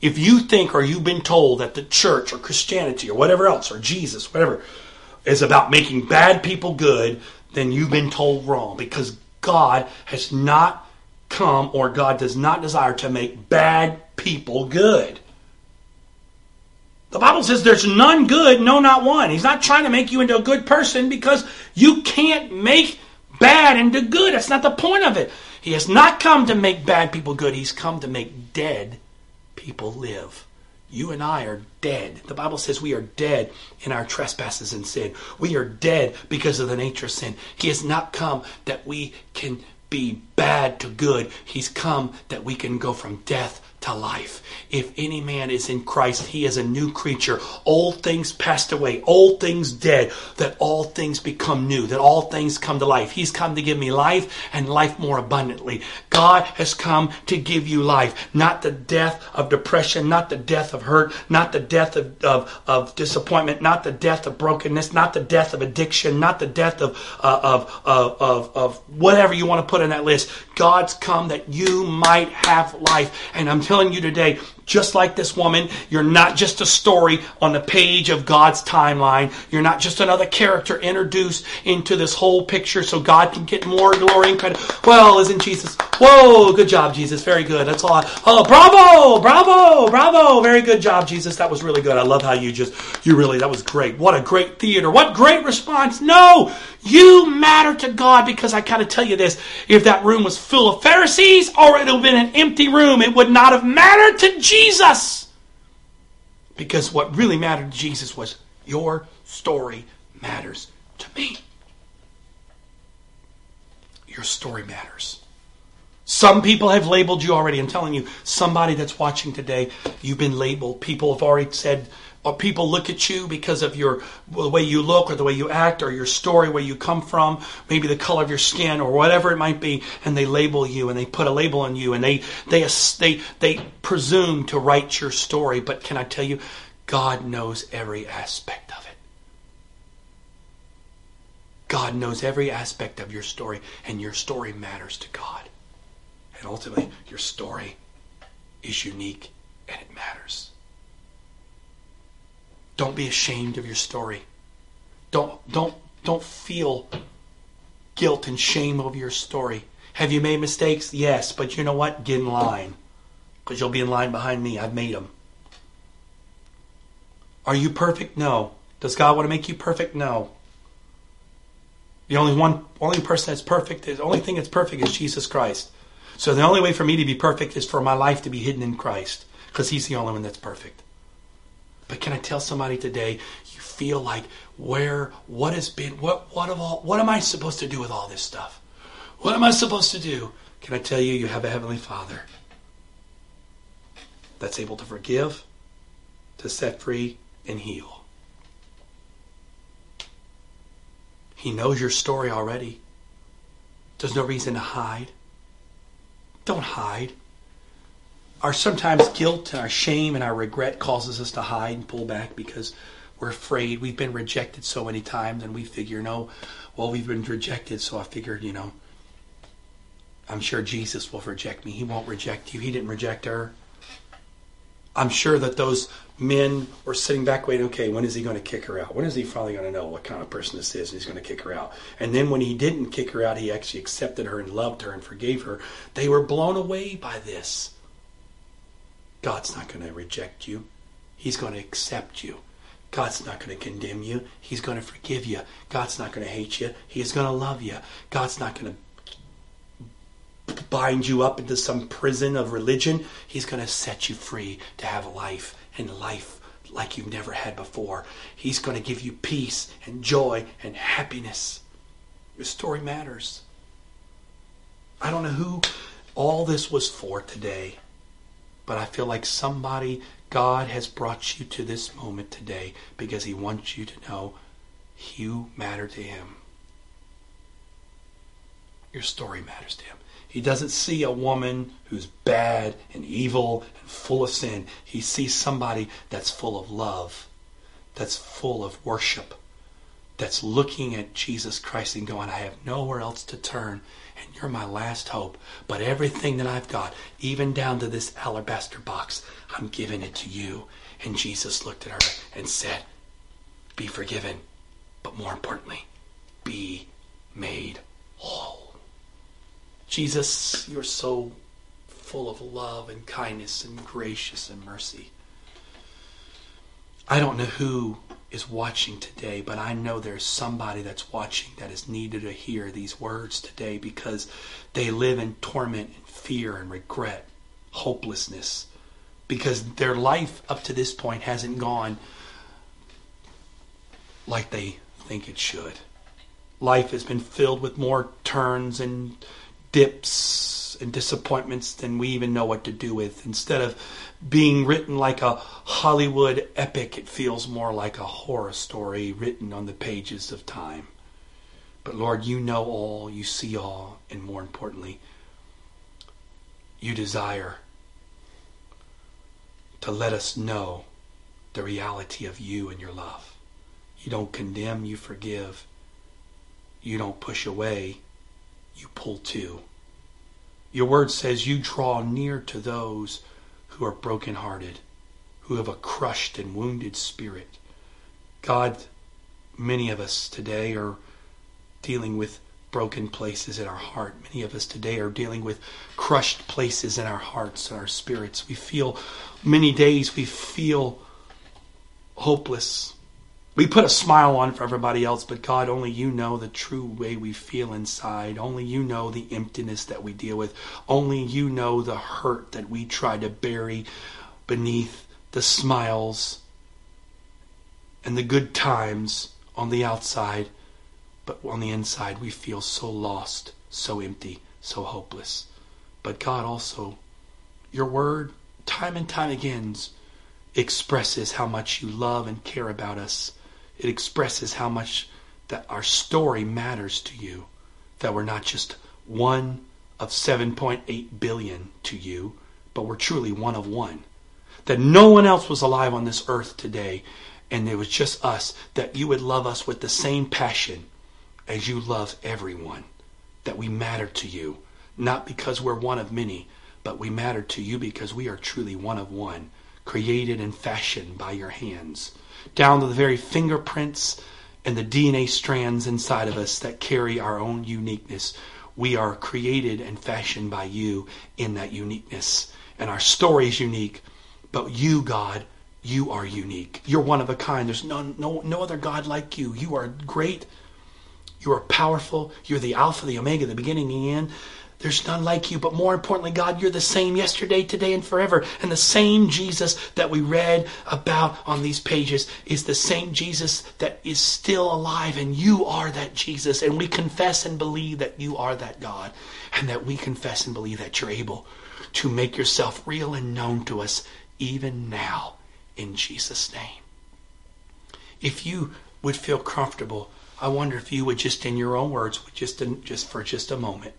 If you think or you've been told that the church or Christianity or whatever else or Jesus, whatever, is about making bad people good, then you've been told wrong because God has not come or God does not desire to make bad people good. The Bible says there's none good, no, not one. He's not trying to make you into a good person because you can't make bad into good. That's not the point of it. He has not come to make bad people good. He's come to make dead people live. You and I are dead. The Bible says we are dead in our trespasses and sin. We are dead because of the nature of sin. He has not come that we can be bad to good. He's come that we can go from death to life. If any man is in Christ, he is a new creature. Old things passed away, old things dead, that all things become new, that all things come to life. He's come to give me life and life more abundantly. God has come to give you life, not the death of depression, not the death of hurt, not the death of, of, of disappointment, not the death of brokenness, not the death of addiction, not the death of, uh, of, of, of, of whatever you want to put in that list. God's come that you might have life. And I'm telling you today, just like this woman, you're not just a story on the page of God's timeline. You're not just another character introduced into this whole picture so God can get more glory and credit. Well, isn't Jesus? Whoa, good job, Jesus. Very good. That's all. I, oh, bravo, bravo, bravo. Very good job, Jesus. That was really good. I love how you just, you really, that was great. What a great theater. What great response. No, you matter to God because I kind of tell you this. If that room was full of Pharisees or it would have been an empty room, it would not have mattered to Jesus Jesus. Because what really mattered to Jesus was your story matters to me. Your story matters. Some people have labeled you already. I'm telling you, somebody that's watching today, you've been labeled. People have already said, or people look at you because of your the way you look or the way you act or your story where you come from maybe the color of your skin or whatever it might be and they label you and they put a label on you and they they they they presume to write your story. But can i tell you god knows every aspect of it. God knows every aspect of your story and your story matters to god. And ultimately your story is unique and it matters don't be ashamed of your story. Don't don't don't feel guilt and shame over your story. Have you made mistakes? Yes, but you know what? Get in line. Because you'll be in line behind me. I've made them. Are you perfect? No. Does God want to make you perfect? No. The only one, only person that's perfect, the only thing that's perfect is Jesus Christ. So the only way for me to be perfect is for my life to be hidden in Christ, because He's the only one that's perfect. But can I tell somebody today, you feel like where, what has been, what, what of all, what am I supposed to do with all this stuff? What am I supposed to do? Can I tell you, you have a Heavenly Father that's able to forgive, to set free, and heal. He knows your story already. There's no reason to hide. Don't hide our sometimes guilt and our shame and our regret causes us to hide and pull back because we're afraid. We've been rejected so many times and we figure no well we've been rejected. So i figured you know i'm sure jesus will reject me. He won't reject you. He didn't reject her. I'm sure that those men were sitting back waiting okay when is he going to kick her out? When is he finally going to know what kind of person this is and he's going to kick her out? And then when he didn't kick her out he actually accepted her and loved her and forgave her. They were blown away by this God's not going to reject you. He's going to accept you. God's not going to condemn you. He's going to forgive you. God's not going to hate you. He's going to love you. God's not going to bind you up into some prison of religion. He's going to set you free to have life and life like you've never had before. He's going to give you peace and joy and happiness. Your story matters. I don't know who all this was for today. But I feel like somebody, God has brought you to this moment today because He wants you to know you matter to Him. Your story matters to Him. He doesn't see a woman who's bad and evil and full of sin. He sees somebody that's full of love, that's full of worship, that's looking at Jesus Christ and going, I have nowhere else to turn, and you're my last hope. But everything that I've got, even down to this alabaster box, I'm giving it to you. And Jesus looked at her and said, Be forgiven, but more importantly, be made whole. Jesus, you're so full of love and kindness and gracious and mercy. I don't know who is watching today, but I know there's somebody that's watching that is needed to hear these words today because they live in torment and fear and regret, hopelessness, because their life up to this point hasn't gone like they think it should. Life has been filled with more turns and dips and disappointments than we even know what to do with. Instead of being written like a Hollywood epic, it feels more like a horror story written on the pages of time. But Lord, you know all, you see all, and more importantly, you desire to let us know the reality of you and your love. You don't condemn, you forgive. You don't push away, you pull to. Your word says you draw near to those who are brokenhearted, who have a crushed and wounded spirit. God, many of us today are dealing with broken places in our heart. Many of us today are dealing with crushed places in our hearts and our spirits. We feel, many days, we feel hopeless. We put a smile on for everybody else, but God, only you know the true way we feel inside. Only you know the emptiness that we deal with. Only you know the hurt that we try to bury beneath the smiles and the good times on the outside. But on the inside, we feel so lost, so empty, so hopeless. But God also, your word, time and time again, expresses how much you love and care about us. It expresses how much that our story matters to you, that we're not just one of 7.8 billion to you, but we're truly one of one. That no one else was alive on this earth today, and it was just us, that you would love us with the same passion as you love everyone, that we matter to you, not because we're one of many, but we matter to you because we are truly one of one, created and fashioned by your hands, down to the very fingerprints and the DNA strands inside of us that carry our own uniqueness. We are created and fashioned by you in that uniqueness. And our story is unique, but you, God, you are unique. You're one of a kind. There's no, no, no other God like you. You are great you are powerful. You're the Alpha, the Omega, the beginning, and the end. There's none like you, but more importantly, God, you're the same yesterday, today, and forever. And the same Jesus that we read about on these pages is the same Jesus that is still alive, and you are that Jesus. And we confess and believe that you are that God, and that we confess and believe that you're able to make yourself real and known to us even now, in Jesus' name. If you would feel comfortable I wonder if you would just, in your own words, just in, just for just a moment,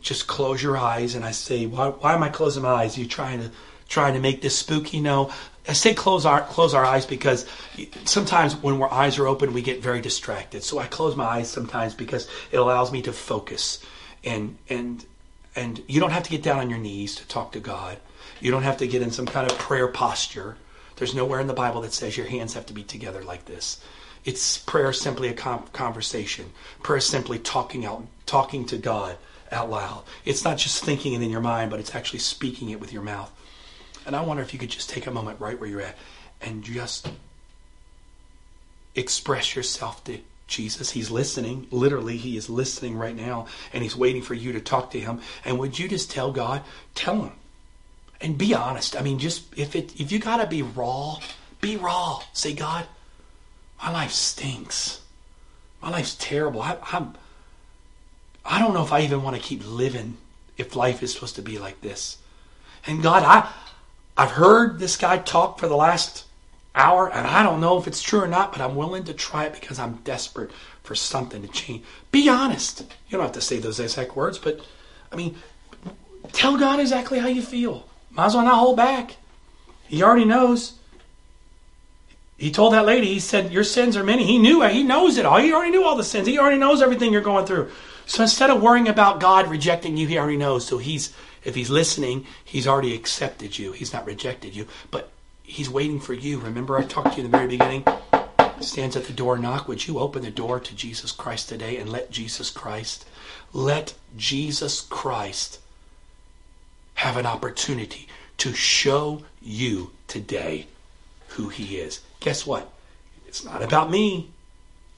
just close your eyes. And I say, why, why am I closing my eyes? Are you trying to trying to make this spooky? No, I say close our close our eyes because sometimes when our eyes are open, we get very distracted. So I close my eyes sometimes because it allows me to focus. And and and you don't have to get down on your knees to talk to God. You don't have to get in some kind of prayer posture. There's nowhere in the Bible that says your hands have to be together like this. It's prayer simply a conversation. Prayer simply talking out, talking to God out loud. It's not just thinking it in your mind, but it's actually speaking it with your mouth. And I wonder if you could just take a moment right where you're at and just express yourself to Jesus. He's listening. Literally, he is listening right now, and he's waiting for you to talk to him. And would you just tell God, tell him, and be honest. I mean, just if it if you gotta be raw, be raw. Say, God, my life stinks. My life's terrible. I, I'm, I don't know if I even want to keep living if life is supposed to be like this. And God, I, I've heard this guy talk for the last hour, and I don't know if it's true or not, but I'm willing to try it because I'm desperate for something to change. Be honest. You don't have to say those exact words, but I mean, tell God exactly how you feel. Might as well not hold back. He already knows. He told that lady, he said, Your sins are many. He knew it. He knows it all. He already knew all the sins. He already knows everything you're going through. So instead of worrying about God rejecting you, he already knows. So he's if he's listening, he's already accepted you. He's not rejected you. But he's waiting for you. Remember I talked to you in the very beginning? Stands at the door, knock. Would you open the door to Jesus Christ today and let Jesus Christ, let Jesus Christ have an opportunity to show you today who he is. Guess what? It's not about me.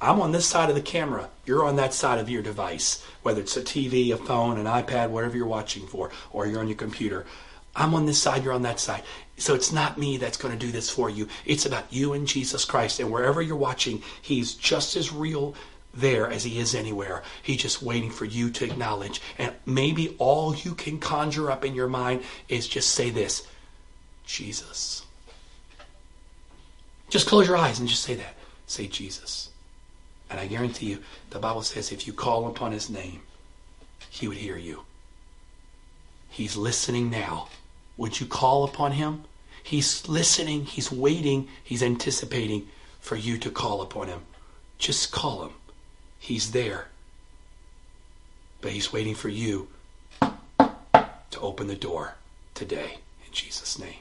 I'm on this side of the camera. You're on that side of your device, whether it's a TV, a phone, an iPad, whatever you're watching for, or you're on your computer. I'm on this side, you're on that side. So it's not me that's going to do this for you. It's about you and Jesus Christ. And wherever you're watching, He's just as real there as He is anywhere. He's just waiting for you to acknowledge. And maybe all you can conjure up in your mind is just say this Jesus. Just close your eyes and just say that. Say Jesus. And I guarantee you, the Bible says if you call upon his name, he would hear you. He's listening now. Would you call upon him? He's listening, he's waiting, he's anticipating for you to call upon him. Just call him. He's there. But he's waiting for you to open the door today in Jesus' name.